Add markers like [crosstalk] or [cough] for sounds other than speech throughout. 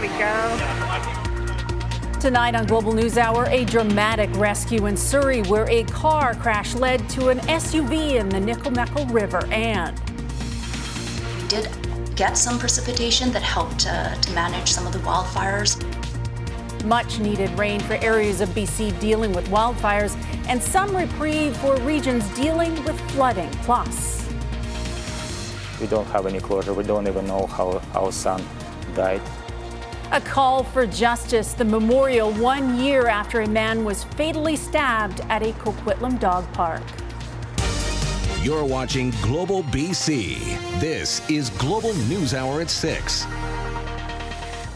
There we go. Tonight on Global News Hour, a dramatic rescue in Surrey where a car crash led to an SUV in the Nicomekl River and We did get some precipitation that helped uh, to manage some of the wildfires. much needed rain for areas of BC dealing with wildfires and some reprieve for regions dealing with flooding. Plus, We don't have any closure. We don't even know how our son died. A call for justice, the memorial one year after a man was fatally stabbed at a Coquitlam dog park. You're watching Global BC. This is Global News Hour at 6.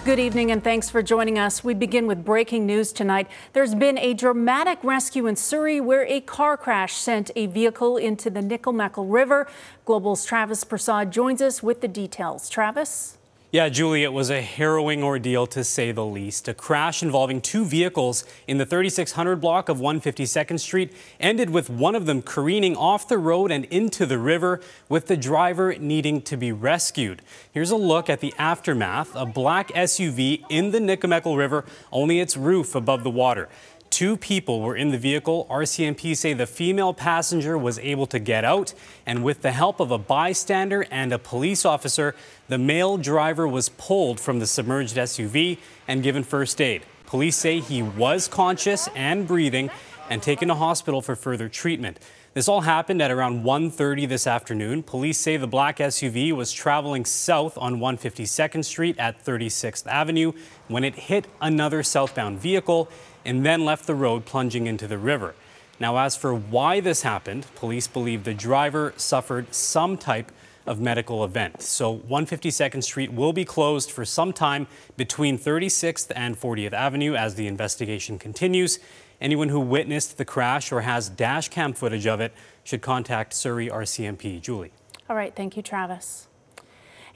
Good evening and thanks for joining us. We begin with breaking news tonight. There's been a dramatic rescue in Surrey where a car crash sent a vehicle into the Nicomekl River. Global's Travis Prasad joins us with the details. Travis? Yeah, Julie, it was a harrowing ordeal to say the least. A crash involving two vehicles in the 3600 block of 152nd Street ended with one of them careening off the road and into the river, with the driver needing to be rescued. Here's a look at the aftermath a black SUV in the Nicomekl River, only its roof above the water. Two people were in the vehicle. RCMP say the female passenger was able to get out, and with the help of a bystander and a police officer, the male driver was pulled from the submerged SUV and given first aid. Police say he was conscious and breathing and taken to hospital for further treatment. This all happened at around 1:30 this afternoon. Police say the black SUV was traveling south on 152nd Street at 36th Avenue when it hit another southbound vehicle and then left the road plunging into the river. Now, as for why this happened, police believe the driver suffered some type of medical event. So 152nd Street will be closed for some time between 36th and 40th Avenue as the investigation continues. Anyone who witnessed the crash or has dash cam footage of it should contact Surrey RCMP. Julie. All right, thank you, Travis.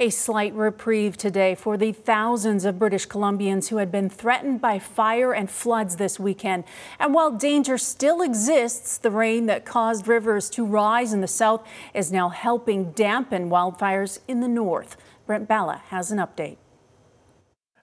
A slight reprieve today for the thousands of British Columbians who had been threatened by fire and floods this weekend. And while danger still exists, the rain that caused rivers to rise in the south is now helping dampen wildfires in the north. Brent Balla has an update.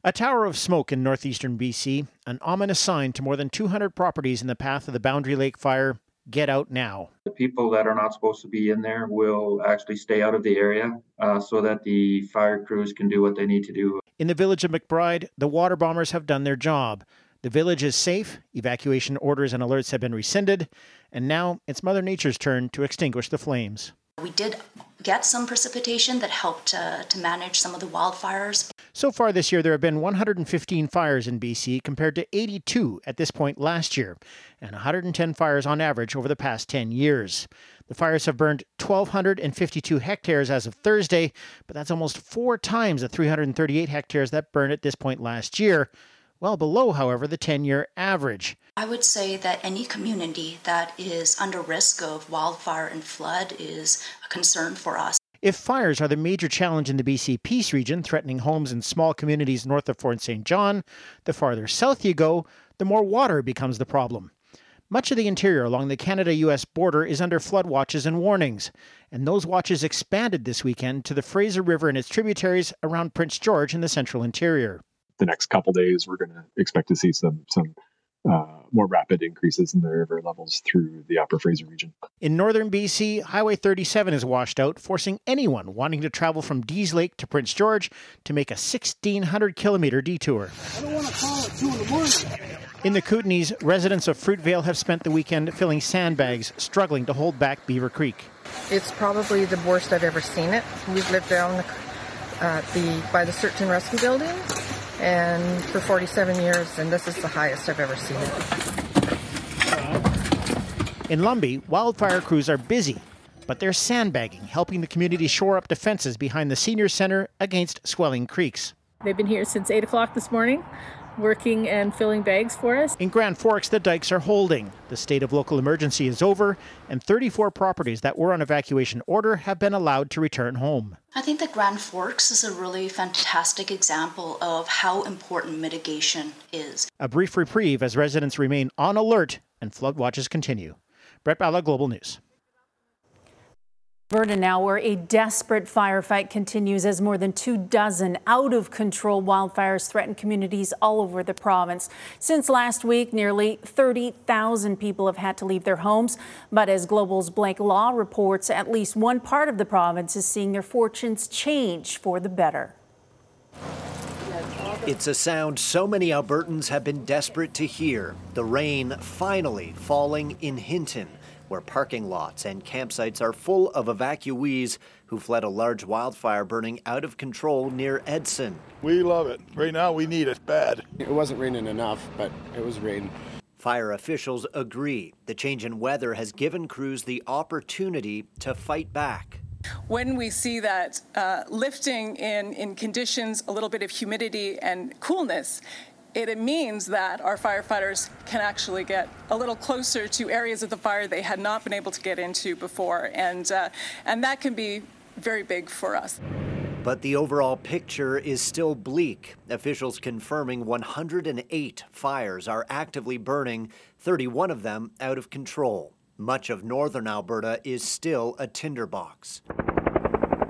A tower of smoke in northeastern BC, an ominous sign to more than 200 properties in the path of the Boundary Lake fire. Get out now. The people that are not supposed to be in there will actually stay out of the area uh, so that the fire crews can do what they need to do. In the village of McBride, the water bombers have done their job. The village is safe, evacuation orders and alerts have been rescinded, and now it's Mother Nature's turn to extinguish the flames. We did get some precipitation that helped uh, to manage some of the wildfires. So far this year, there have been 115 fires in BC compared to 82 at this point last year, and 110 fires on average over the past 10 years. The fires have burned 1,252 hectares as of Thursday, but that's almost four times the 338 hectares that burned at this point last year, well below, however, the 10 year average. I would say that any community that is under risk of wildfire and flood is a concern for us. If fires are the major challenge in the BC Peace region, threatening homes in small communities north of Fort St. John, the farther south you go, the more water becomes the problem. Much of the interior along the Canada US border is under flood watches and warnings, and those watches expanded this weekend to the Fraser River and its tributaries around Prince George in the central interior. The next couple days, we're going to expect to see some some uh, more rapid increases in the river levels through the upper Fraser region. In northern BC, Highway 37 is washed out, forcing anyone wanting to travel from Dease Lake to Prince George to make a 1,600 kilometer detour. I don't want to call at 2 in the morning. In the Kootenays, residents of Fruitvale have spent the weekend filling sandbags, struggling to hold back Beaver Creek. It's probably the worst I've ever seen it. We've lived down the, uh, the by the Search and Rescue Building, and for 47 years, and this is the highest I've ever seen it. In Lumby, wildfire crews are busy, but they're sandbagging, helping the community shore up defenses behind the senior center against swelling creeks. They've been here since 8 o'clock this morning, working and filling bags for us. In Grand Forks, the dikes are holding. The state of local emergency is over, and 34 properties that were on evacuation order have been allowed to return home. I think that Grand Forks is a really fantastic example of how important mitigation is. A brief reprieve as residents remain on alert and flood watches continue. Brett Balla, Global News. Alberta now, where a desperate firefight continues as more than two dozen out of control wildfires threaten communities all over the province. Since last week, nearly 30,000 people have had to leave their homes. But as Global's Blake Law reports, at least one part of the province is seeing their fortunes change for the better. It's a sound so many Albertans have been desperate to hear. The rain finally falling in Hinton where parking lots and campsites are full of evacuees who fled a large wildfire burning out of control near Edson. We love it. Right now, we need it bad. It wasn't raining enough, but it was raining. Fire officials agree the change in weather has given crews the opportunity to fight back. When we see that uh, lifting in, in conditions, a little bit of humidity and coolness, it means that our firefighters can actually get a little closer to areas of the fire they had not been able to get into before. And, uh, and that can be very big for us. But the overall picture is still bleak. Officials confirming 108 fires are actively burning, 31 of them out of control. Much of northern Alberta is still a tinderbox.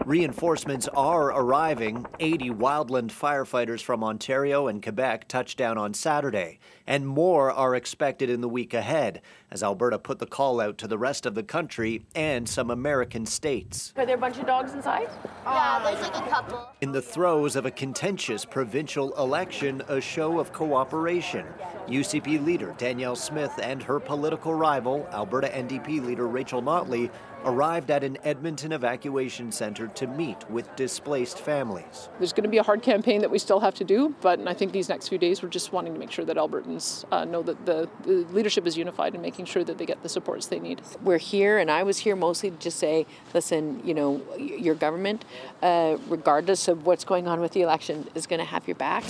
Reinforcements are arriving. 80 wildland firefighters from Ontario and Quebec touched down on Saturday, and more are expected in the week ahead as Alberta put the call out to the rest of the country and some American states. Are there a bunch of dogs inside? Yeah, there's like a couple. In the throes of a contentious provincial election, a show of cooperation. UCP leader Danielle Smith and her political rival, Alberta NDP leader Rachel Notley, arrived at an Edmonton evacuation center to meet with displaced families. There's going to be a hard campaign that we still have to do, but I think these next few days we're just wanting to make sure that Albertans uh, know that the, the leadership is unified and making sure that they get the supports they need. We're here, and I was here mostly to just say, listen, you know, your government, uh, regardless of what's going on with the election, is going to have your back.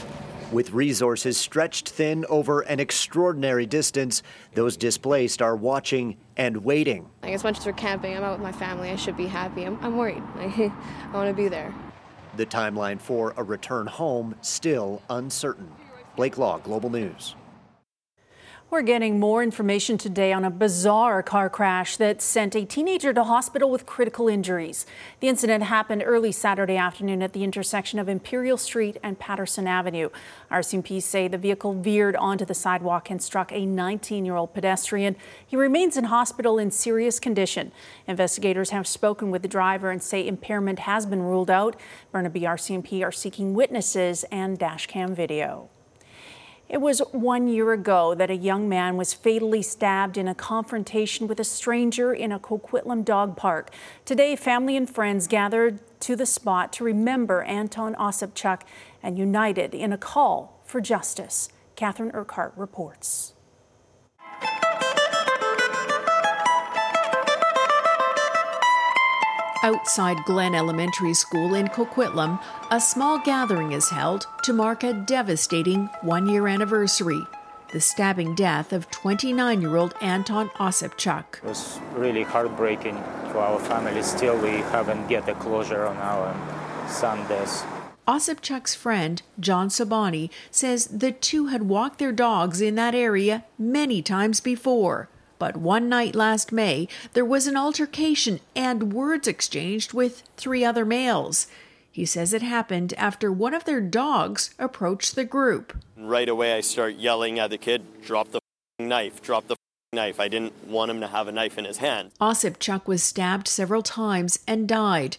With resources stretched thin over an extraordinary distance, those displaced are watching and waiting. Like as much as we're camping, I'm out with my family. I should be happy. I'm, I'm worried. [laughs] I, I want to be there. The timeline for a return home still uncertain. Blake Law, Global News. We're getting more information today on a bizarre car crash that sent a teenager to hospital with critical injuries. The incident happened early Saturday afternoon at the intersection of Imperial Street and Patterson Avenue. RCMP say the vehicle veered onto the sidewalk and struck a 19-year-old pedestrian. He remains in hospital in serious condition. Investigators have spoken with the driver and say impairment has been ruled out. Burnaby RCMP are seeking witnesses and dashcam video. It was one year ago that a young man was fatally stabbed in a confrontation with a stranger in a Coquitlam dog park. Today, family and friends gathered to the spot to remember Anton Osipchuk and united in a call for justice. Catherine Urquhart reports. Outside Glen Elementary School in Coquitlam, a small gathering is held to mark a devastating one year anniversary the stabbing death of 29 year old Anton Osipchuk. It was really heartbreaking to our family. Still, we haven't get the closure on our son's death. Osipchuk's friend, John Sabani, says the two had walked their dogs in that area many times before. But one night last May, there was an altercation and words exchanged with three other males. He says it happened after one of their dogs approached the group. Right away, I start yelling at the kid, drop the knife, drop the knife. I didn't want him to have a knife in his hand. Osipchuk was stabbed several times and died.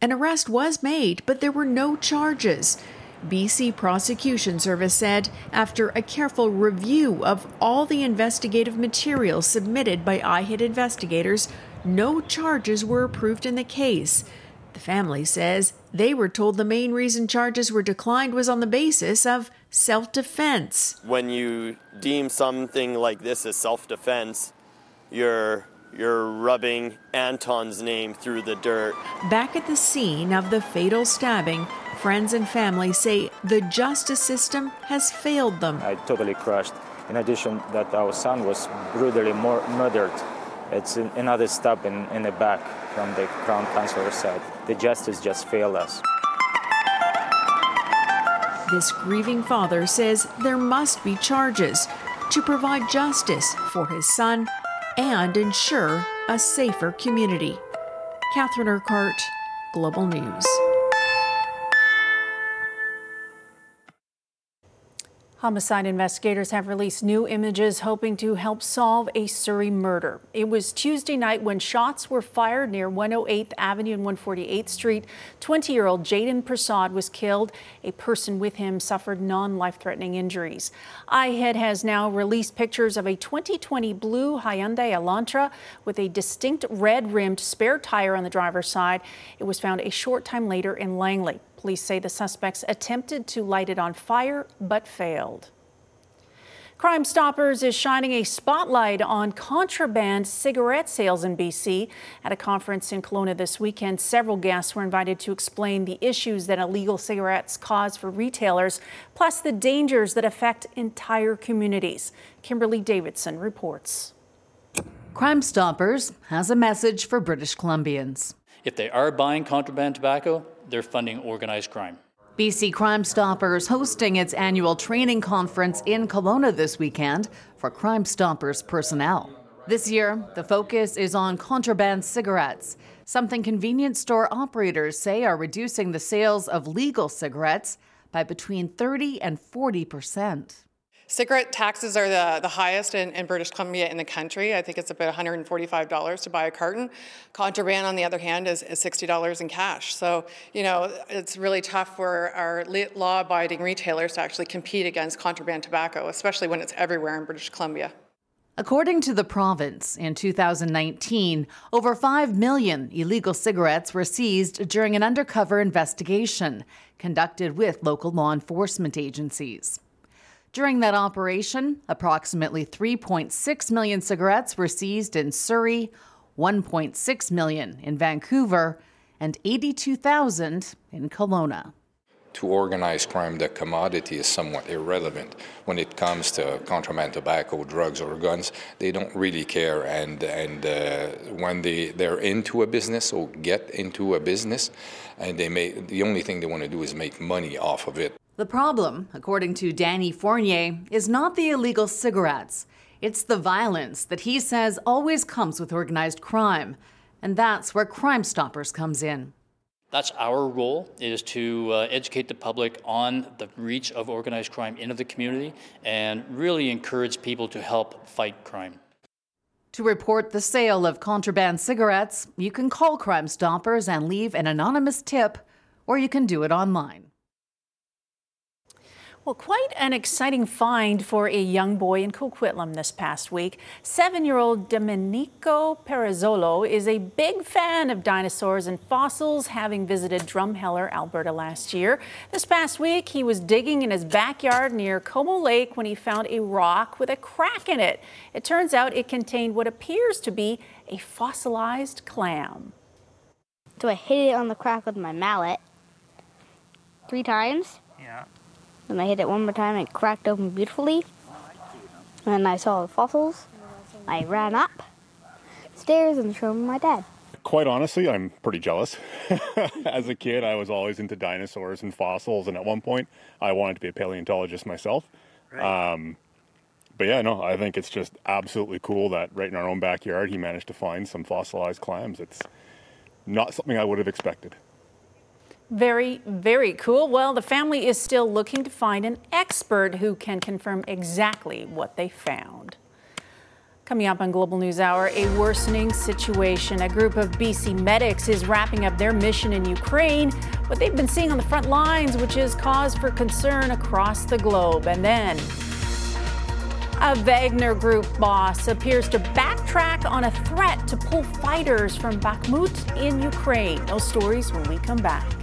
An arrest was made, but there were no charges. BC Prosecution Service said after a careful review of all the investigative material submitted by IHIT investigators, no charges were approved in the case. The family says they were told the main reason charges were declined was on the basis of self defense. When you deem something like this as self defense, you're you're rubbing Anton's name through the dirt. Back at the scene of the fatal stabbing, Friends and family say the justice system has failed them. I totally crushed. In addition, that our son was brutally murdered. It's another stab in, in the back from the crown counsellor side. The justice just failed us. This grieving father says there must be charges to provide justice for his son and ensure a safer community. Catherine Urquhart, Global News. Homicide investigators have released new images hoping to help solve a Surrey murder. It was Tuesday night when shots were fired near 108th Avenue and 148th Street. 20 year old Jaden Prasad was killed. A person with him suffered non life threatening injuries. IHIT has now released pictures of a 2020 blue Hyundai Elantra with a distinct red rimmed spare tire on the driver's side. It was found a short time later in Langley. Police say the suspects attempted to light it on fire but failed. Crime Stoppers is shining a spotlight on contraband cigarette sales in BC. At a conference in Kelowna this weekend, several guests were invited to explain the issues that illegal cigarettes cause for retailers, plus the dangers that affect entire communities. Kimberly Davidson reports. Crime Stoppers has a message for British Columbians. If they are buying contraband tobacco, they're funding organized crime. BC Crime Stoppers hosting its annual training conference in Kelowna this weekend for Crime Stoppers personnel. This year, the focus is on contraband cigarettes, something convenience store operators say are reducing the sales of legal cigarettes by between 30 and 40 percent. Cigarette taxes are the, the highest in, in, British Columbia in the country. I think it's about $145 to buy a carton. Contraband, on the other hand, is, is $60 in cash. So, you know, it's really tough for our law abiding retailers to actually compete against contraband tobacco, especially when it's everywhere in British Columbia. According to the province, in 2019, over 5 million illegal cigarettes were seized during an undercover investigation conducted with local law enforcement agencies. During that operation, approximately 3.6 million cigarettes were seized in Surrey, 1.6 million in Vancouver, and 82,000 in Kelowna. To organized crime, the commodity is somewhat irrelevant. When it comes to contraband tobacco, drugs, or guns, they don't really care. And, and uh, when they, they're into a business or get into a business, and they may, the only thing they want to do is make money off of it. The problem, according to Danny Fournier, is not the illegal cigarettes. It's the violence that he says always comes with organized crime. And that's where Crime Stoppers comes in. That's our role is to uh, educate the public on the reach of organized crime into the community and really encourage people to help fight crime. To report the sale of contraband cigarettes, you can call Crime Stoppers and leave an anonymous tip, or you can do it online. Well, quite an exciting find for a young boy in Coquitlam this past week. Seven year old Domenico Perizzolo is a big fan of dinosaurs and fossils, having visited Drumheller, Alberta last year. This past week, he was digging in his backyard near Como Lake when he found a rock with a crack in it. It turns out it contained what appears to be a fossilized clam. So I hit it on the crack with my mallet three times. Yeah. Then I hit it one more time and it cracked open beautifully. And I saw the fossils. I ran up stairs and showed my dad. Quite honestly, I'm pretty jealous. [laughs] As a kid, I was always into dinosaurs and fossils, and at one point, I wanted to be a paleontologist myself. Right. Um, but yeah, no, I think it's just absolutely cool that right in our own backyard, he managed to find some fossilized clams. It's not something I would have expected. Very, very cool. Well, the family is still looking to find an expert who can confirm exactly what they found. Coming up on Global News Hour, a worsening situation. A group of BC medics is wrapping up their mission in Ukraine, what they've been seeing on the front lines, which is cause for concern across the globe. And then a Wagner Group boss appears to backtrack on a threat to pull fighters from Bakhmut in Ukraine. Those stories when we come back.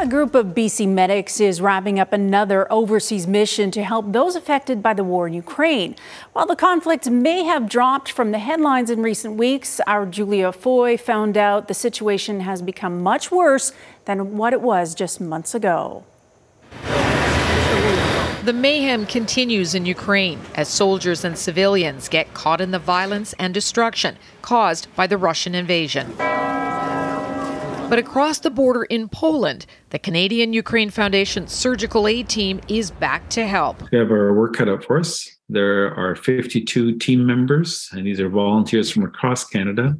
A group of BC medics is wrapping up another overseas mission to help those affected by the war in Ukraine. While the conflict may have dropped from the headlines in recent weeks, our Julia Foy found out the situation has become much worse than what it was just months ago. The mayhem continues in Ukraine as soldiers and civilians get caught in the violence and destruction caused by the Russian invasion. But across the border in Poland, the Canadian Ukraine Foundation Surgical Aid Team is back to help. We have our work cut out for us. There are 52 team members, and these are volunteers from across Canada.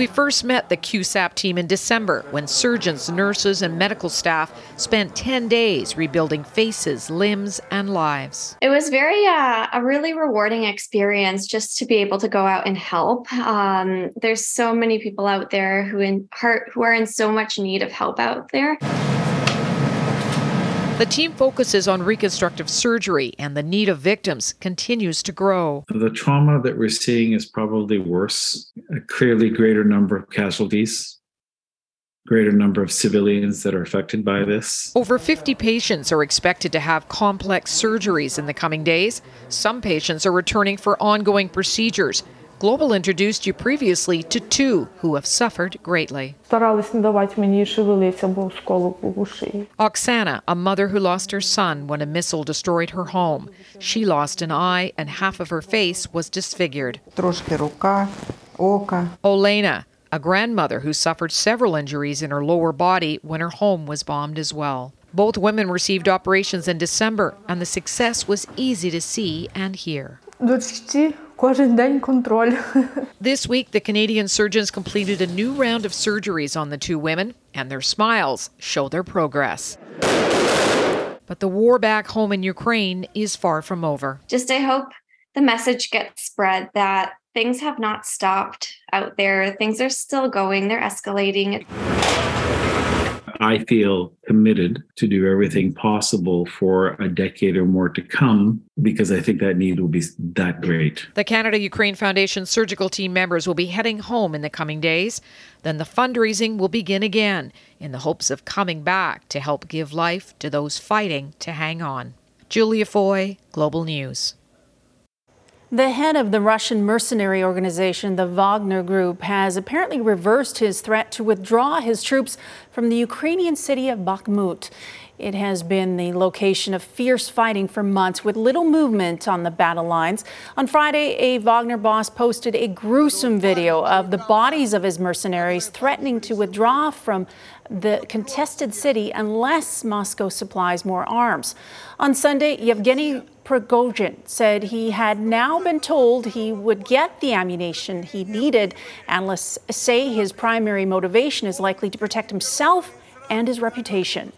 We first met the QSAP team in December when surgeons, nurses, and medical staff spent 10 days rebuilding faces, limbs, and lives. It was very uh, a really rewarding experience just to be able to go out and help. Um, there's so many people out there who in who are in so much need of help out there. The team focuses on reconstructive surgery, and the need of victims continues to grow. The trauma that we're seeing is probably worse. A clearly greater number of casualties, greater number of civilians that are affected by this. Over 50 patients are expected to have complex surgeries in the coming days. Some patients are returning for ongoing procedures. Global introduced you previously to two who have suffered greatly. Oksana, a mother who lost her son when a missile destroyed her home. She lost an eye and half of her face was disfigured. Olena, a grandmother who suffered several injuries in her lower body when her home was bombed as well. Both women received operations in December, and the success was easy to see and hear. [laughs] This week, the Canadian surgeons completed a new round of surgeries on the two women, and their smiles show their progress. But the war back home in Ukraine is far from over. Just I hope the message gets spread that things have not stopped out there. Things are still going, they're escalating. I feel committed to do everything possible for a decade or more to come because I think that need will be that great. The Canada Ukraine Foundation surgical team members will be heading home in the coming days. Then the fundraising will begin again in the hopes of coming back to help give life to those fighting to hang on. Julia Foy, Global News. The head of the Russian mercenary organization, the Wagner Group, has apparently reversed his threat to withdraw his troops from the Ukrainian city of Bakhmut. It has been the location of fierce fighting for months with little movement on the battle lines. On Friday, a Wagner boss posted a gruesome video of the bodies of his mercenaries threatening to withdraw from the contested city unless Moscow supplies more arms. On Sunday, Yevgeny Prigozhin said he had now been told he would get the ammunition he needed. Analysts say his primary motivation is likely to protect himself and his reputation.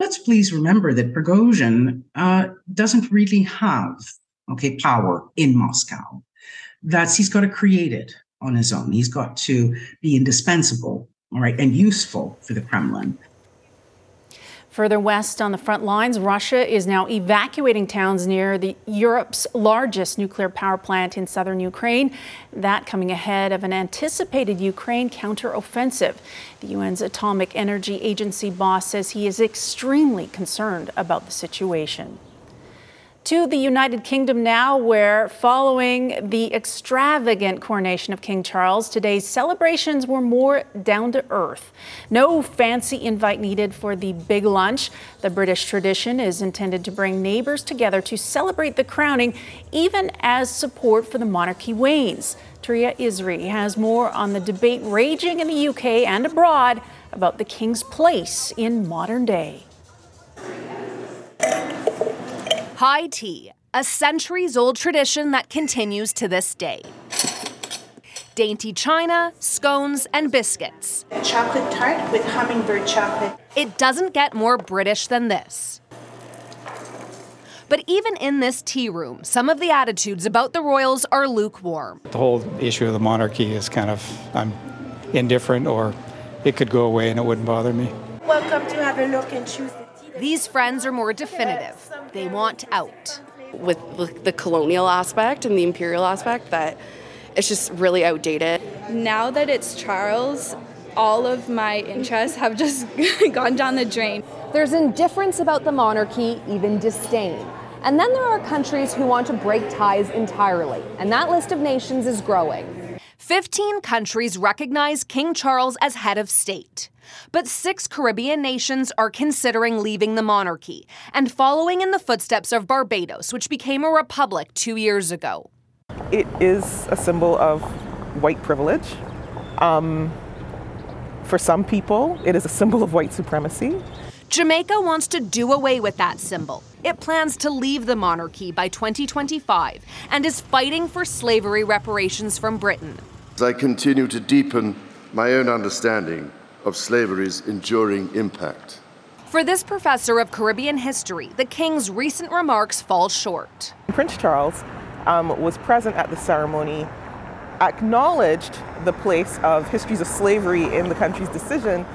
Let's please remember that Prigozhin uh, doesn't really have okay power in Moscow. That's he's got to create it on his own. He's got to be indispensable, all right, and useful for the Kremlin. Further west on the front lines, Russia is now evacuating towns near the Europe's largest nuclear power plant in southern Ukraine. That coming ahead of an anticipated Ukraine counteroffensive. The UN's Atomic Energy Agency boss says he is extremely concerned about the situation. To the United Kingdom now, where following the extravagant coronation of King Charles, today's celebrations were more down to earth. No fancy invite needed for the big lunch. The British tradition is intended to bring neighbors together to celebrate the crowning, even as support for the monarchy wanes. Tria Isri has more on the debate raging in the UK and abroad about the king's place in modern day. High tea, a centuries old tradition that continues to this day. Dainty china, scones, and biscuits. A chocolate tart with hummingbird chocolate. It doesn't get more British than this. But even in this tea room, some of the attitudes about the royals are lukewarm. The whole issue of the monarchy is kind of, I'm indifferent, or it could go away and it wouldn't bother me. Welcome to have a look and choose these friends are more definitive. They want out. With the colonial aspect and the imperial aspect, that it's just really outdated. Now that it's Charles, all of my interests have just [laughs] gone down the drain. There's indifference about the monarchy, even disdain. And then there are countries who want to break ties entirely, and that list of nations is growing. 15 countries recognize King Charles as head of state. But six Caribbean nations are considering leaving the monarchy and following in the footsteps of Barbados, which became a republic two years ago. It is a symbol of white privilege. Um, for some people, it is a symbol of white supremacy. Jamaica wants to do away with that symbol. It plans to leave the monarchy by 2025 and is fighting for slavery reparations from Britain. as I continue to deepen my own understanding of slavery's enduring impact. For this professor of Caribbean history, the king's recent remarks fall short. Prince Charles um, was present at the ceremony, acknowledged the place of histories of slavery in the country's decision,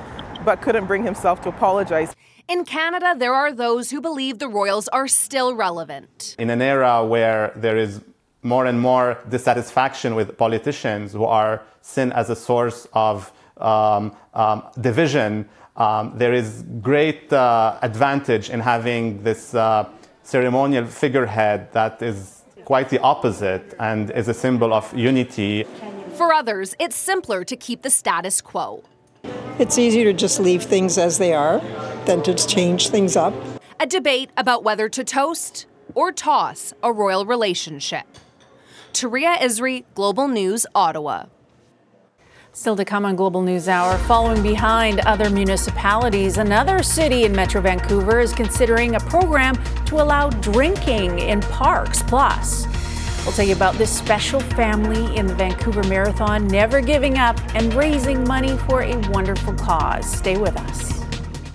but couldn't bring himself to apologize. In Canada, there are those who believe the royals are still relevant. In an era where there is more and more dissatisfaction with politicians who are seen as a source of um, um, division, um, there is great uh, advantage in having this uh, ceremonial figurehead that is quite the opposite and is a symbol of unity. For others, it's simpler to keep the status quo. It's easier to just leave things as they are than to change things up. A debate about whether to toast or toss a royal relationship. Taria Isri, Global News, Ottawa. Still to come on Global News Hour, following behind other municipalities, another city in Metro Vancouver is considering a program to allow drinking in parks. Plus, we'll tell you about this special family in the Vancouver Marathon never giving up and raising money for a wonderful cause. Stay with us.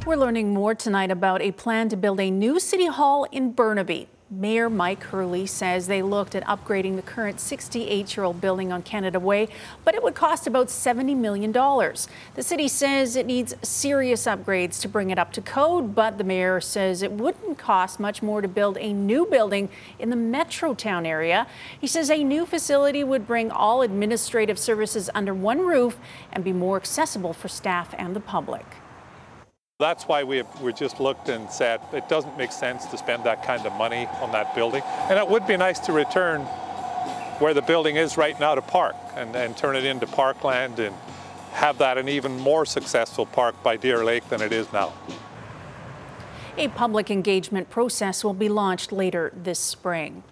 We're learning more tonight about a plan to build a new city hall in Burnaby. Mayor Mike Hurley says they looked at upgrading the current 68 year old building on Canada Way, but it would cost about $70 million. The city says it needs serious upgrades to bring it up to code, but the mayor says it wouldn't cost much more to build a new building in the Metrotown area. He says a new facility would bring all administrative services under one roof and be more accessible for staff and the public. That's why we, have, we just looked and said it doesn't make sense to spend that kind of money on that building. And it would be nice to return where the building is right now to park and, and turn it into parkland and have that an even more successful park by Deer Lake than it is now. A public engagement process will be launched later this spring.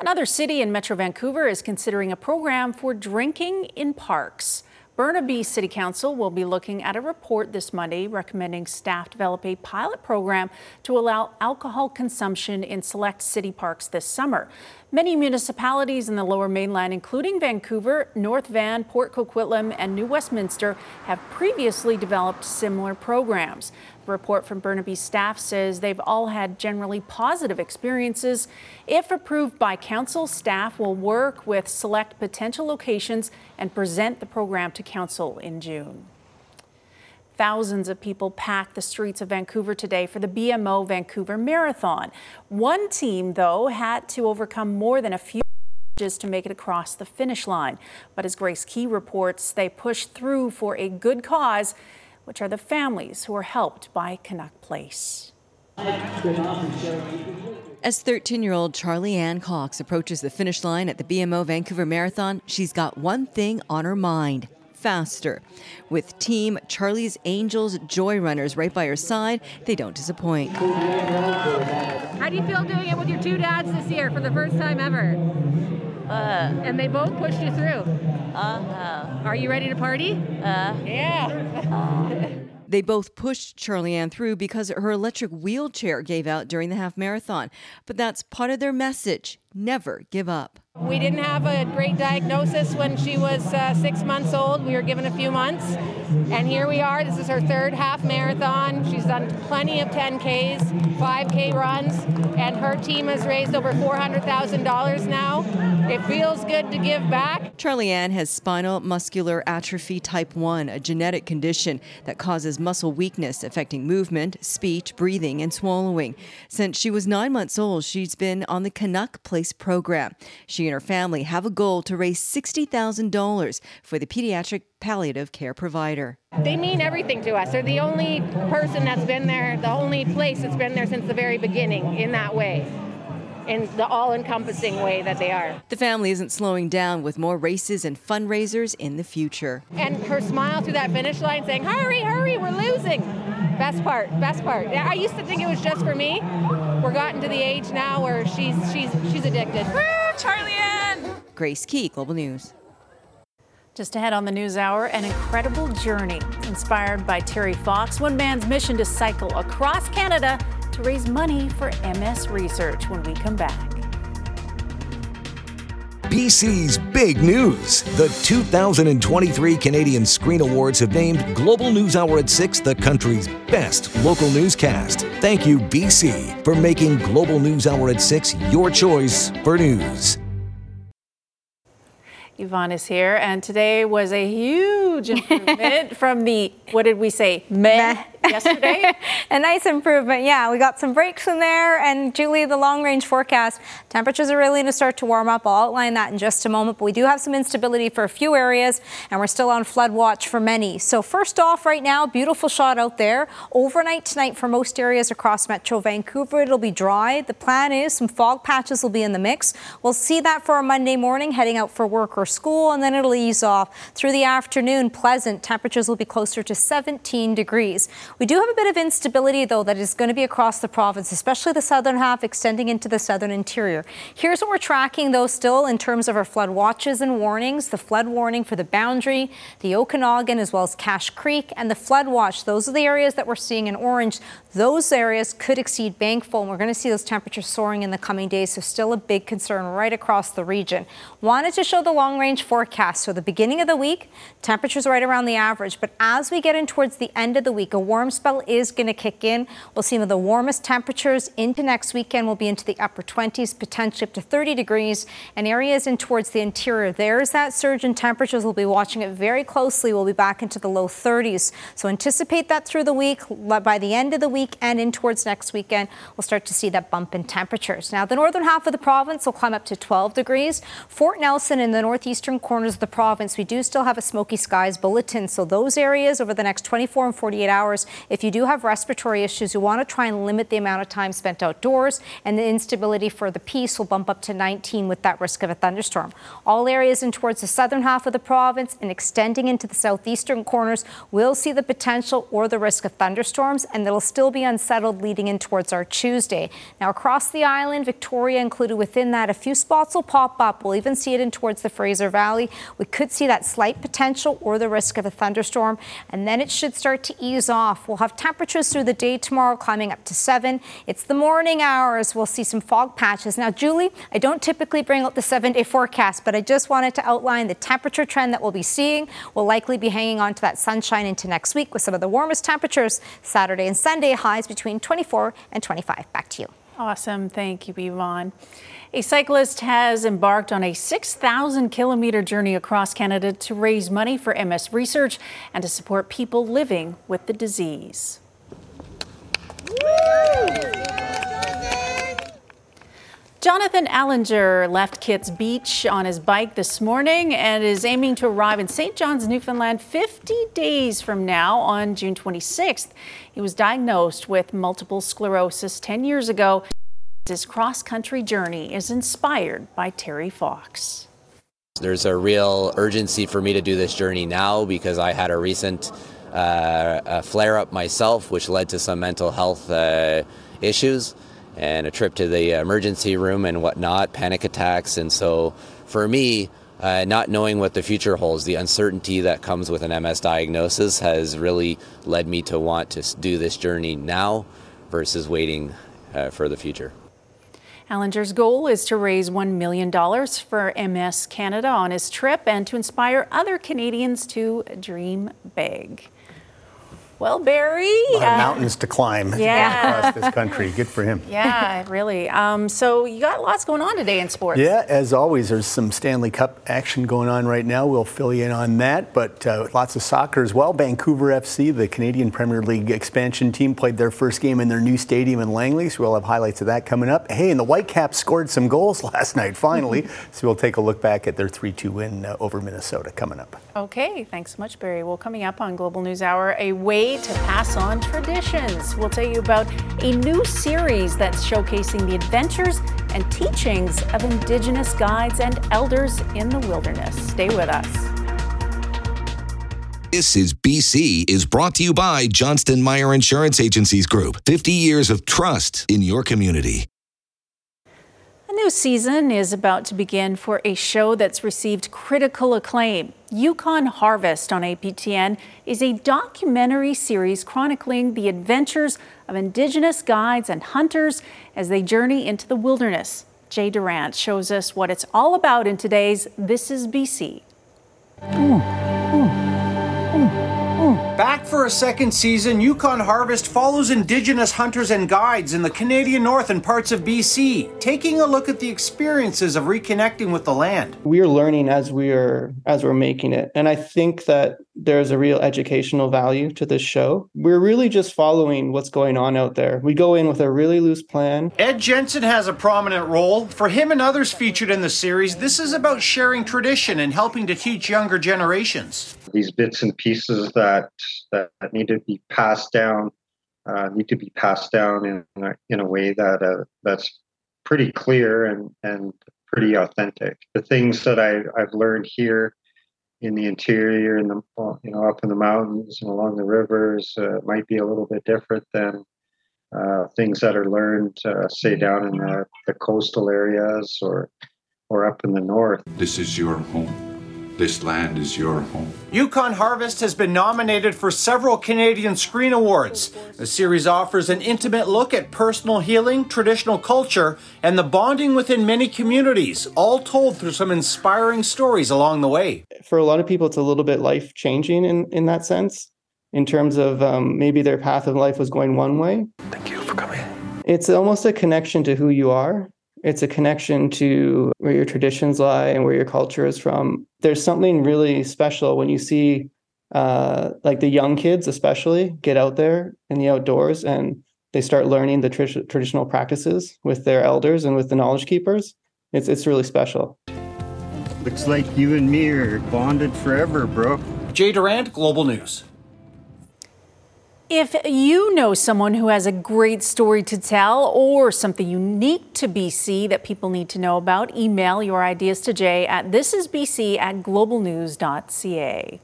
Another city in Metro Vancouver is considering a program for drinking in parks. Burnaby City Council will be looking at a report this Monday recommending staff develop a pilot program to allow alcohol consumption in select city parks this summer. Many municipalities in the lower mainland, including Vancouver, North Van, Port Coquitlam, and New Westminster, have previously developed similar programs. Report from Burnaby staff says they've all had generally positive experiences. If approved by council, staff will work with select potential locations and present the program to council in June. Thousands of people packed the streets of Vancouver today for the BMO Vancouver Marathon. One team, though, had to overcome more than a few challenges to make it across the finish line. But as Grace Ke reports, they pushed through for a good cause which are the families who are helped by Canuck Place. As 13 year old Charlie Ann Cox approaches the finish line at the BMO Vancouver Marathon, she's got one thing on her mind faster. With team Charlie's Angels Joy Runners right by her side, they don't disappoint. How do you feel doing it with your two dads this year for the first time ever? Uh, and they both pushed you through. Uh, Are you ready to party? Uh, yeah. [laughs] They both pushed Charlie Ann through because her electric wheelchair gave out during the half marathon. But that's part of their message never give up. We didn't have a great diagnosis when she was uh, six months old. We were given a few months. And here we are. This is her third half marathon. She's done plenty of 10Ks, 5K runs, and her team has raised over $400,000 now. It feels good to give back. Charlie Ann has spinal muscular atrophy type 1, a genetic condition that causes muscle weakness affecting movement, speech, breathing, and swallowing. Since she was nine months old, she's been on the Canuck Place program. She and her family have a goal to raise $60,000 for the pediatric palliative care provider. They mean everything to us. They're the only person that's been there, the only place that's been there since the very beginning in that way in the all encompassing way that they are. The family isn't slowing down with more races and fundraisers in the future. And her smile through that finish line saying, Hurry, hurry, we're losing. Best part, best part. I used to think it was just for me. We're gotten to the age now where she's she's she's addicted. Woo, Charlie Ann! Grace Ke, Global News. Just ahead on the News Hour, an incredible journey inspired by Terry Fox, one man's mission to cycle across Canada to raise money for MS research when we come back. BC's big news. The 2023 Canadian Screen Awards have named Global News Hour at 6 the country's best local newscast. Thank you, BC, for making Global News Hour at 6 your choice for news. Yvonne is here, and today was a huge improvement [laughs] from the, what did we say, meh yesterday? [laughs] a nice improvement, yeah. We got some breaks in there, and Julie, the long range forecast, temperatures are really going to start to warm up. I'll outline that in just a moment, but we do have some instability for a few areas, and we're still on flood watch for many. So, first off, right now, beautiful shot out there. Overnight tonight for most areas across Metro Vancouver, it'll be dry. The plan is some fog patches will be in the mix. We'll see that for a Monday morning, heading out for work or school, and then it'll ease off. Through the afternoon, pleasant temperatures will be closer to 17 degrees. We do have a bit of instability, though, that is going to be across the province, especially the southern half extending into the southern interior. Here's what we're tracking, though, still in terms of our flood watches and warnings. The flood warning for the boundary, the Okanagan, as well as Cache Creek, and the flood watch. Those are the areas that we're seeing in orange. Those areas could exceed bankful, and we're going to see those temperatures soaring in the coming days, so still a big concern right across the region. Wanted to show the long range forecast. So, the beginning of the week, temperatures right around the average, but as we get in towards the end of the week, a warm spell is going to kick in. We'll see some of the warmest temperatures into next weekend. We'll be into the upper 20s, potentially up to 30 degrees, and areas in towards the interior. There's that surge in temperatures. We'll be watching it very closely. We'll be back into the low 30s. So anticipate that through the week. By the end of the week and in towards next weekend, we'll start to see that bump in temperatures. Now, the northern half of the province will climb up to 12 degrees. Fort Nelson in the northeastern corners of the province, we do still have a smoky skies bulletin. So those areas over the next 24 and 48 hours, if you do have respiratory issues, you want to try and limit the amount of time spent outdoors, and the instability for the Peace will bump up to 19 with that risk of a thunderstorm. All areas in towards the southern half of the province and extending into the southeastern corners will see the potential or the risk of thunderstorms, and it'll still be unsettled leading in towards our Tuesday. Now, across the island, Victoria included within that, a few spots will pop up. We'll even see it in towards the Fraser Valley. We could see that slight potential or the risk of a thunderstorm, and then it should start to ease off. We'll have temperatures through the day tomorrow climbing up to seven. It's the morning hours. We'll see some fog patches. Now, Julie, I don't typically bring out the seven day forecast, but I just wanted to outline the temperature trend that we'll be seeing. We'll likely be hanging on to that sunshine into next week with some of the warmest temperatures Saturday and Sunday highs between 24 and 25. Back to you. Awesome. Thank you, Yvonne. A cyclist has embarked on a 6,000 kilometer journey across Canada to raise money for MS research and to support people living with the disease. Jonathan Allinger left Kits Beach on his bike this morning and is aiming to arrive in St. John's, Newfoundland 50 days from now on June 26th. He was diagnosed with multiple sclerosis 10 years ago. His cross country journey is inspired by Terry Fox. There's a real urgency for me to do this journey now because I had a recent uh, flare up myself, which led to some mental health uh, issues and a trip to the emergency room and whatnot, panic attacks. And so for me, uh, not knowing what the future holds, the uncertainty that comes with an MS diagnosis has really led me to want to do this journey now versus waiting uh, for the future. Allinger's goal is to raise $1 million for MS Canada on his trip and to inspire other Canadians to dream big. Well, Barry. A lot of mountains to climb [laughs] Yeah. across this country. Good for him. Yeah, really. Um, so you got lots going on today in sports. Yeah, as always, there's some Stanley Cup action going on right now. We'll fill you in on that, but uh, lots of soccer as well. Vancouver FC, the Canadian Premier League expansion team, played their first game in their new stadium in Langley, so we'll have highlights of that coming up. Hey, and the Whitecaps scored some goals [laughs] last night, finally, [laughs] so we'll take a look back at their 3 2 win uh, over Minnesota coming up. Okay, thanks so much, Barry. Well, coming up on Global News Hour, a way to pass on traditions. We'll tell you about a new series that's showcasing the adventures and teachings of Indigenous guides and elders in the wilderness. Stay with us. This is BC is brought to you by Johnston Meyer Insurance Agencies Group. 50 years of trust in your community. A new season is about to begin for a show that's received critical acclaim. Yukon Harvest on APTN is a documentary series chronicling the adventures of Indigenous guides and hunters as they journey into the wilderness. Jay Durant shows us what it's all about in today's This is BC. Back for a second season, Yukon Harvest follows Indigenous hunters and guides in the Canadian North and parts of BC, taking a look at the experiences of reconnecting with the land. We are learning as we are as we're making it, and I think that there's a real educational value to this show. We're really just following what's going on out there. We go in with a really loose plan. Ed Jensen has a prominent role. For him and others featured in the series, this is about sharing tradition and helping to teach younger generations. These bits and pieces that that need to be passed down uh, need to be passed down in a, in a way that uh, that's pretty clear and and pretty authentic. The things that I, I've learned here in the interior and the you know up in the mountains and along the rivers uh, might be a little bit different than uh, things that are learned uh, say down in the, the coastal areas or or up in the north. This is your home. This land is your home. Yukon Harvest has been nominated for several Canadian Screen Awards. The series offers an intimate look at personal healing, traditional culture, and the bonding within many communities, all told through some inspiring stories along the way. For a lot of people, it's a little bit life changing in, in that sense, in terms of um, maybe their path of life was going one way. Thank you for coming. It's almost a connection to who you are it's a connection to where your traditions lie and where your culture is from. There's something really special when you see, uh, like the young kids, especially, get out there in the outdoors and they start learning the tr- traditional practices with their elders and with the knowledge keepers. It's it's really special. Looks like you and me are bonded forever, bro. Jay Durant, Global News. If you know someone who has a great story to tell or something unique to BC that people need to know about, email your ideas to Jay at thisisbc at globalnews.ca.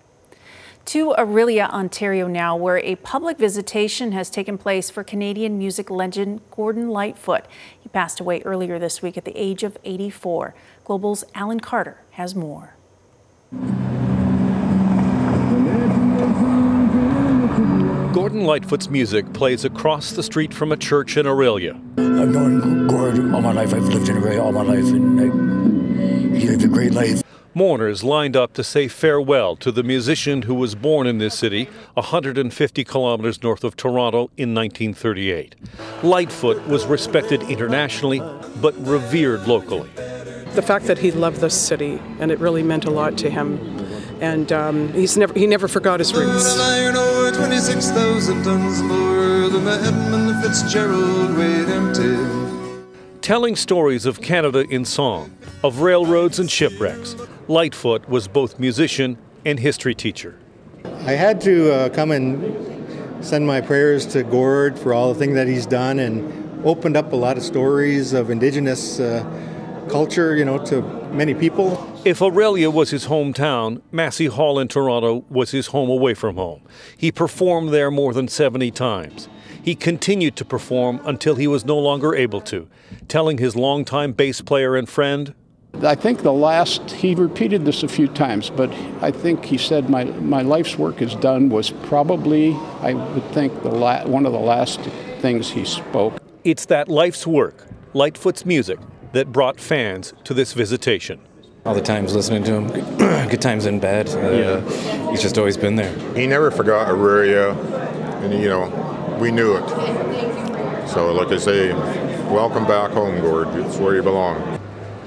To Orillia, Ontario now, where a public visitation has taken place for Canadian music legend Gordon Lightfoot. He passed away earlier this week at the age of 84. Global's Alan Carter has more. Gordon Lightfoot's music plays across the street from a church in Orillia. I've known Gordon all my life. I've lived in Orillia all my life, and I, he lived a great life. Mourners lined up to say farewell to the musician who was born in this city, 150 kilometers north of Toronto, in 1938. Lightfoot was respected internationally, but revered locally. The fact that he loved this city, and it really meant a lot to him and um, he's never he never forgot his roots. Telling stories of Canada in song, of railroads and shipwrecks, Lightfoot was both musician and history teacher. I had to uh, come and send my prayers to Gord for all the things that he's done and opened up a lot of stories of Indigenous uh, culture, you know, to many people. If Orillia was his hometown, Massey Hall in Toronto was his home away from home. He performed there more than 70 times. He continued to perform until he was no longer able to, telling his longtime bass player and friend, I think the last, he repeated this a few times, but I think he said, My, my life's work is done, was probably, I would think, the la- one of the last things he spoke. It's that life's work, Lightfoot's music, that brought fans to this visitation. All the times listening to him, [clears throat] good times and bad. Uh, yeah. He's just always been there. He never forgot Orillia, and you know, we knew it. So, like I say, welcome back home, Gord. It's where you belong.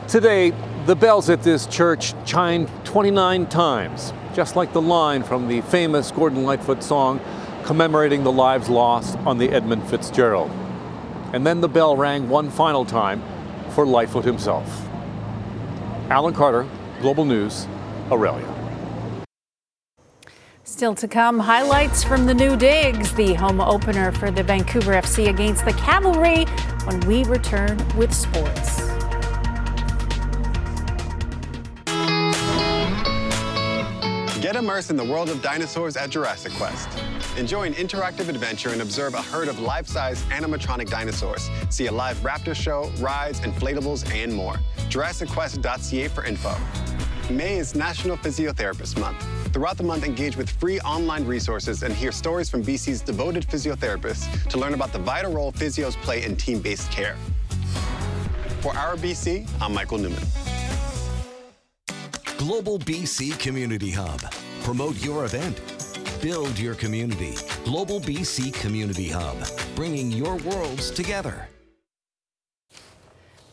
Today, the bells at this church chimed 29 times, just like the line from the famous Gordon Lightfoot song commemorating the lives lost on the Edmund Fitzgerald. And then the bell rang one final time for Lightfoot himself. Alan Carter, Global News, Orillia. Still to come, highlights from the new digs, the home opener for the Vancouver FC against the Cavalry when we return with sports. Get immersed in the world of dinosaurs at Jurassic Quest. Enjoy an interactive adventure and observe a herd of life-size animatronic dinosaurs. See a live raptor show, rides, inflatables, and more. JurassicQuest.ca for info. May is National Physiotherapist Month. Throughout the month, engage with free online resources and hear stories from BC's devoted physiotherapists to learn about the vital role physios play in team-based care. For Our BC, I'm Michael Newman. Global BC Community Hub. Promote your event. Build your community. Global BC Community Hub. Bringing your worlds together.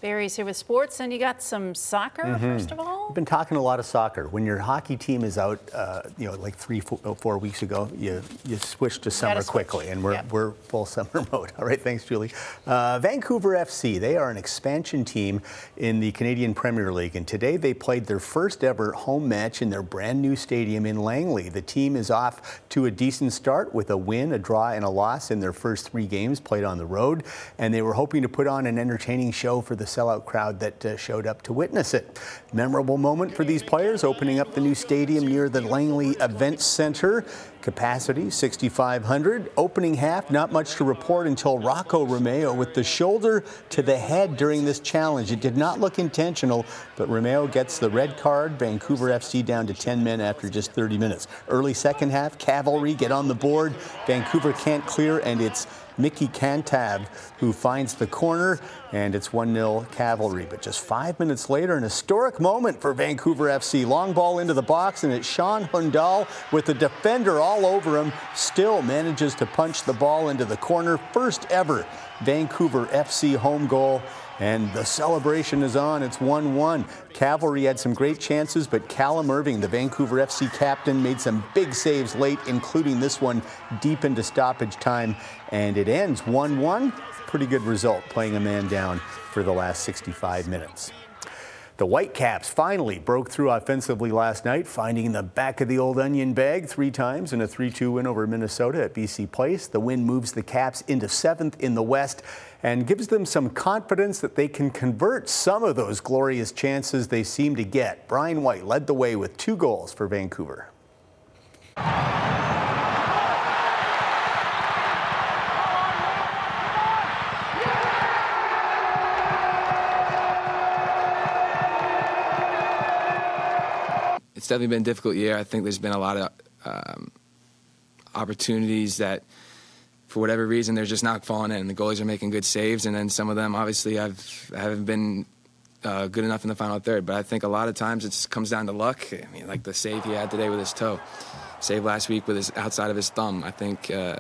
Barry's here with sports, and you got some soccer, mm-hmm. first of all? We've been talking a lot of soccer. When your hockey team is out, uh, you know, like three, four, uh, four, weeks ago, you, you switch to summer quickly, and we're, yep. we're full summer [laughs] mode. All right, thanks, Julie. Uh, Vancouver FC, they are an expansion team in the Canadian Premier League, and today they played their first ever home match in their brand new stadium in Langley. The team is off to a decent start with a win, a draw, and a loss in their first three games played on the road, and they were hoping to put on an entertaining show for the sellout crowd that uh, showed up to witness it. Memorable moment for these players, opening up the new stadium near the Langley Event Center. Capacity 6,500. Opening half, not much to report until Rocco Romeo with the shoulder to the head during this challenge. It did not look intentional, but Romeo gets the red card. Vancouver FC down to 10 men after just 30 minutes. Early second half, Cavalry get on the board. Vancouver can't clear, and it's Mikael Cantave, who finds the corner, and it's 1 0 Cavalry. But just five minutes later, an historic moment for Vancouver FC. Long ball into the box, and it's Shaan Hundal with the defender all over him, still manages to punch the ball into the corner. First ever Vancouver FC home goal. And the celebration is on. It's 1 1. Cavalry had some great chances, but Callum Irving, the Vancouver FC captain, made some big saves late, including this one deep into stoppage time. And it ends 1 1. Pretty good result, playing a man down for the last 65 minutes. The Whitecaps finally broke through offensively last night, finding the back of the old onion bag three times in a 3 2 win over Minnesota at BC Place. The win moves the Caps into seventh in the West and gives them some confidence that they can convert some of those glorious chances they seem to get. Brian White led the way with two goals for Vancouver. It's definitely been a difficult year. I think there's been a lot of um, opportunities that – for whatever reason, they're just not falling in. The goalies are making good saves, and then some of them, obviously, I've haven't been uh, good enough in the final third. But I think a lot of times it comes down to luck. I mean, like the save he had today with his toe, save last week with his outside of his thumb. I think uh,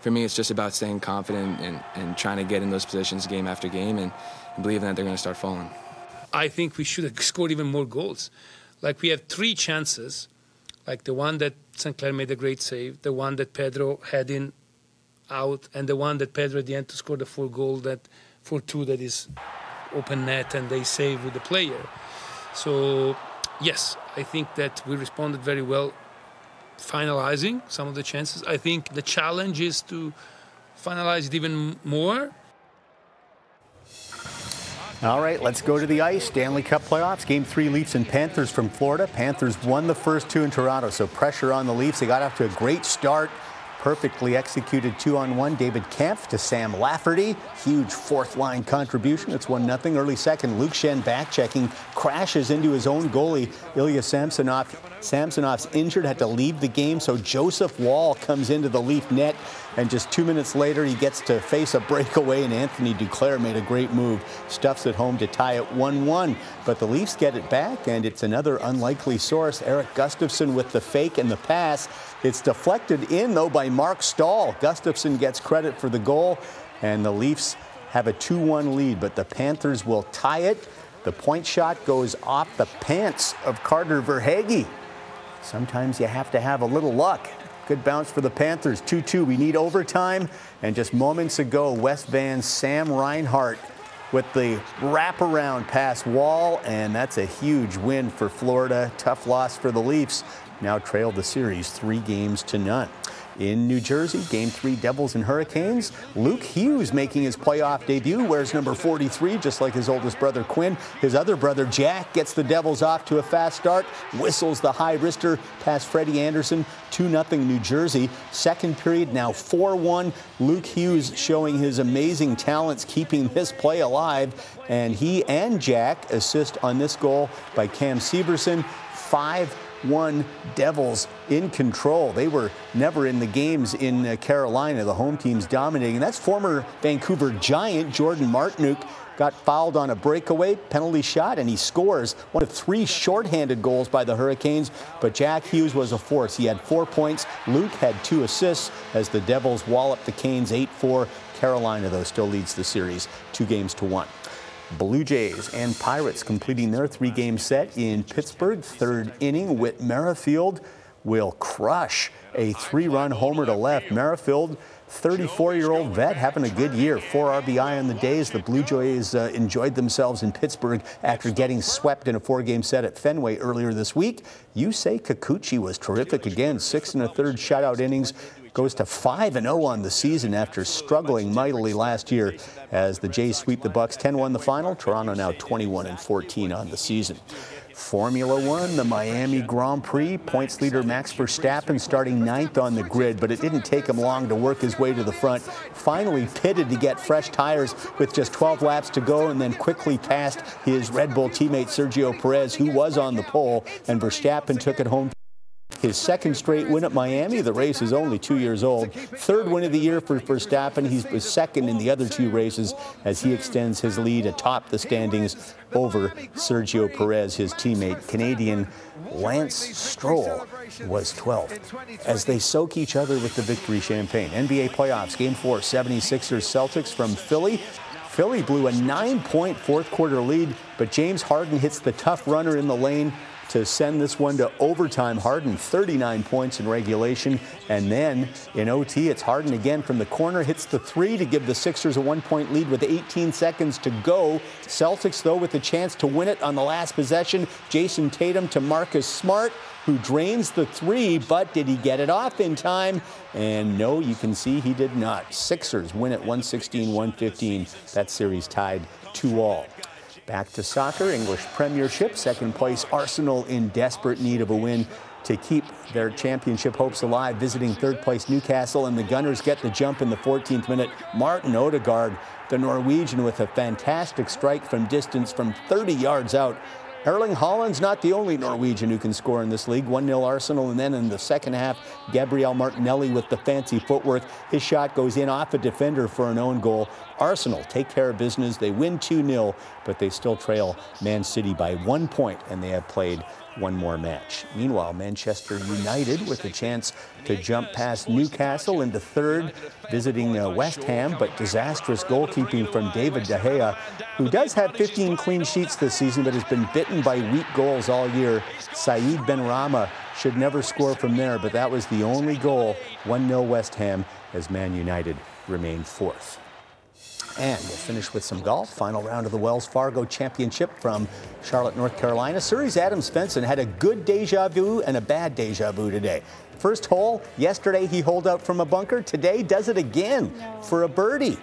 for me, it's just about staying confident and, and trying to get in those positions game after game and, and believing that they're going to start falling. I think we should have scored even more goals. Like we had three chances, like the one that St. Clair made a great save, the one that Pedro had in out, and the one that Pedro at the end to score the full goal that for two that is open net and they save with the player. So yes, I think that we responded very well, finalizing some of the chances. I think the challenge is to finalize it even more. All right, let's go to the ice. Stanley Cup playoffs. Game three, Leafs and Panthers from Florida. Panthers won the first two in Toronto, so pressure on the Leafs. They got off to a great start perfectly executed two on one. David Kampf to Sam Lafferty. Huge fourth line contribution. It's 1 0. Early second, Luke Schenn back checking, crashes into his own goalie, Ilya Samsonov. Samsonov's injured, had to leave the game, so Joseph Woll comes into the Leaf net. And just two minutes later, he gets to face a breakaway, and Anthony Duclair made a great move. Stuffs it home to tie it 1 1. But the Leafs get it back, and it's another unlikely source. Eric Gustafsson with the fake and the pass. It's deflected in, though, by Mark Stahl. Gustafsson gets credit for the goal, and the Leafs have a 2 1 lead, but the Panthers will tie it. The point shot goes off the pants of Carter Verhaeghe. Sometimes you have to have a little luck. Good bounce for the Panthers. 2 2. We need overtime. And just moments ago, West Van's Sam Reinhart with the wraparound pass Woll. and that's a huge win for Florida. Tough loss for the Leafs now trailed the series three games to none. In New Jersey, Game 3 Devils and Hurricanes. Luke Hughes making his playoff debut, wears number 43, just like his oldest brother Quinn. His other brother Jack gets the Devils off to a fast start, whistles the high wrister past Freddie Andersen, 2 0 New Jersey. Second period now 4 1. Luke Hughes showing his amazing talents, keeping this play alive. And he and Jack assist on this goal by Cam Severson. Five 1 Devils in control. They were never in the games in uh, Carolina, the home teams dominating. That's former Vancouver Giant Jordan Martinook got fouled on a breakaway penalty shot and he scores one of three shorthanded goals by the Hurricanes. But Jack Hughes was a force. He had four points. Luke had two assists as the Devils walloped the Canes 8 4. Carolina, though, still leads the series two games to one. Blue Jays and Pirates completing their three game set in Pittsburgh. Third inning, Whit Merrifield will crush a three run homer to left. Merrifield 34 year old vet having a good year. Four RBI on the days. The Blue Jays uh, enjoyed themselves in Pittsburgh after getting swept in a four game set at Fenway earlier this week. Yusei Kikuchi was terrific again. Six and a third shutout innings. Goes to 5 0 on the season after struggling mightily last year as the Jays sweep the Bucs 10 1 the final. Toronto now 21 and 14 on the season. Formula One, the Miami Grand Prix. Points leader Max Verstappen starting ninth on the grid, but it didn't take him long to work his way to the front. Finally pitted to get fresh tires with just 12 laps to go, and then quickly passed his Red Bull teammate Sergio Perez, who was on the pole, and Verstappen took it home his second straight win at Miami. The race is only two years old. Third win of the year for Verstappen. He's second in the other two races as he extends his lead atop the standings over Sergio Perez, his teammate. Canadian Lance Stroll was 12th as they soak each other with the victory champagne. NBA playoffs, game four, 76ers Celtics from Philly. Philly blew a nine point fourth quarter lead, but James Harden hits the tough runner in the lane to send this one to overtime. Harden 39 points in regulation. And then in OT, it's Harden again from the corner, hits the three to give the Sixers a one point lead with 18 seconds to go. Celtics, though, with a chance to win it on the last possession. Jayson Tatum to Marcus Smart who drains the three, but did he get it off in time? And no, you can see he did not. Sixers win at 116 115. That series tied 2 all. Back to soccer, English Premiership, second place Arsenal in desperate need of a win to keep their championship hopes alive, visiting third place Newcastle, and the Gunners get the jump in the 14th minute. Martin Odegaard, the Norwegian, with a fantastic strike from distance from 30 yards out. Erling Haaland's not the only Norwegian who can score in this league. 1 0 Arsenal, and then in the second half, Gabriel Martinelli with the fancy footwork. His shot goes in off a defender for an own goal. Arsenal take care of business. They win 2 0, but they still trail Man City by one point, and they have played one more match. Meanwhile, Manchester United with a chance to jump past Newcastle into third, visiting uh, West Ham, but disastrous goalkeeping from David De Gea, who does have 15 clean sheets this season, but has been bitten by weak goals all year. Said Benrahma should never score from there, but that was the only goal. 1 0 West Ham as Man United remain fourth. And we'll finish with some golf. Final round of the Wells Fargo Championship from Charlotte, North Carolina. Surrey's Adam Svensson had a good deja vu and a bad deja vu today. First hole, yesterday he holed out from a bunker. Today does it again no. for a birdie.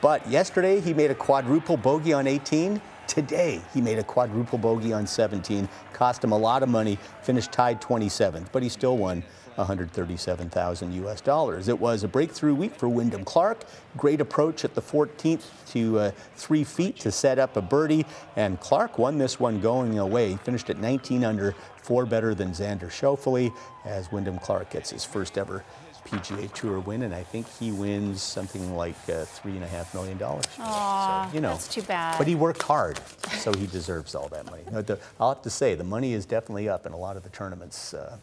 But yesterday he made a quadruple bogey on 18. Today he made a quadruple bogey on 17. Cost him a lot of money. Finished tied 27th, but he still won 137,000 US dollars. It was a breakthrough week for Wyndham Clark. Great approach at the 14th to uh, three feet to set up a birdie, and Clark won this one going away. He finished at 19 under, four better than Xander Schauffele, as Wyndham Clark gets his first ever PGA Tour win, and I think he wins something like uh, three and a half million dollars. So, you know, that's too bad. But he worked hard, so he deserves all that money. I'll have to say, the money is definitely up in a lot of the tournaments. Uh,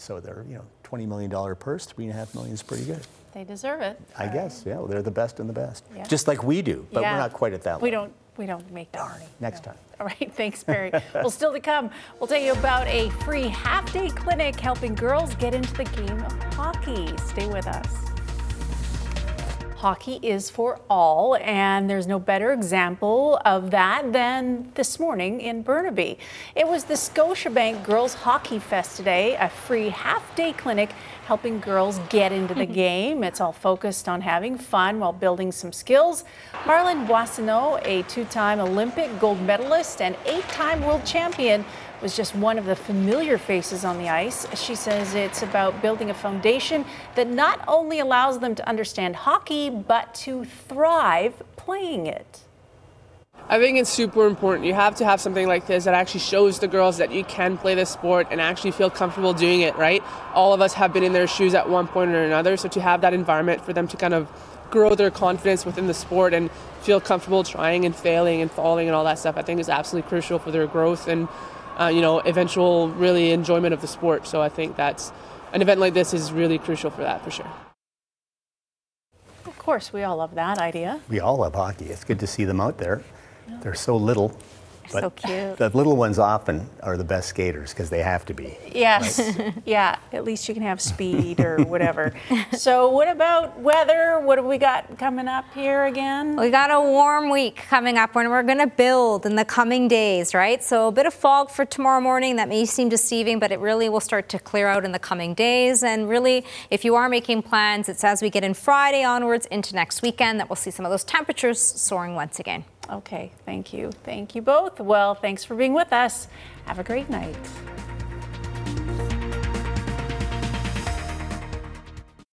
so they're, you know, $20 million purse, three and a half million is pretty good. They deserve it. I guess, yeah. Well, they're the best and the best. Yeah. Just like we do, but yeah. we're not quite at that level. We don't, we don't make that money. Next no. time. All right, thanks, Barry. [laughs] well, still to come, we'll tell you about a free half-day clinic helping girls get into the game of hockey. Stay with us. Hockey is for all, and there's no better example of that than this morning in Burnaby. It was the Scotiabank Girls Hockey Fest today, a free half day clinic helping girls get into the [laughs] game. It's all focused on having fun while building some skills. Marlene Boissonnault, a two time Olympic gold medalist and eight time world champion, was just one of the familiar faces on the ice. She says it's about building a foundation that not only allows them to understand hockey, but to thrive playing it. I think it's super important. You have to have something like this that actually shows the girls that you can play this sport and actually feel comfortable doing it, right? All of us have been in their shoes at one point or another, so to have that environment for them to kind of grow their confidence within the sport and feel comfortable trying and failing and falling and all that stuff, I think is absolutely crucial for their growth and, uh, you know, eventual really enjoyment of the sport. So I think that's an event like this is really crucial for that for sure. Of course, we all love that idea. We all love hockey. It's good to see them out there. They're so little. But so cute. The little ones often are the best skaters because they have to be. Yes. [laughs] yeah. At least you can have speed or whatever. [laughs] so, what about weather? What have we got coming up here again? We got a warm week coming up when we're going to build in the coming days, right? So, a bit of fog for tomorrow morning. That may seem deceiving, but it really will start to clear out in the coming days. And really, if you are making plans, it's as we get in Friday onwards into next weekend that we'll see some of those temperatures soaring once again. Okay, thank you. Thank you both. Well, thanks for being with us. Have a great night.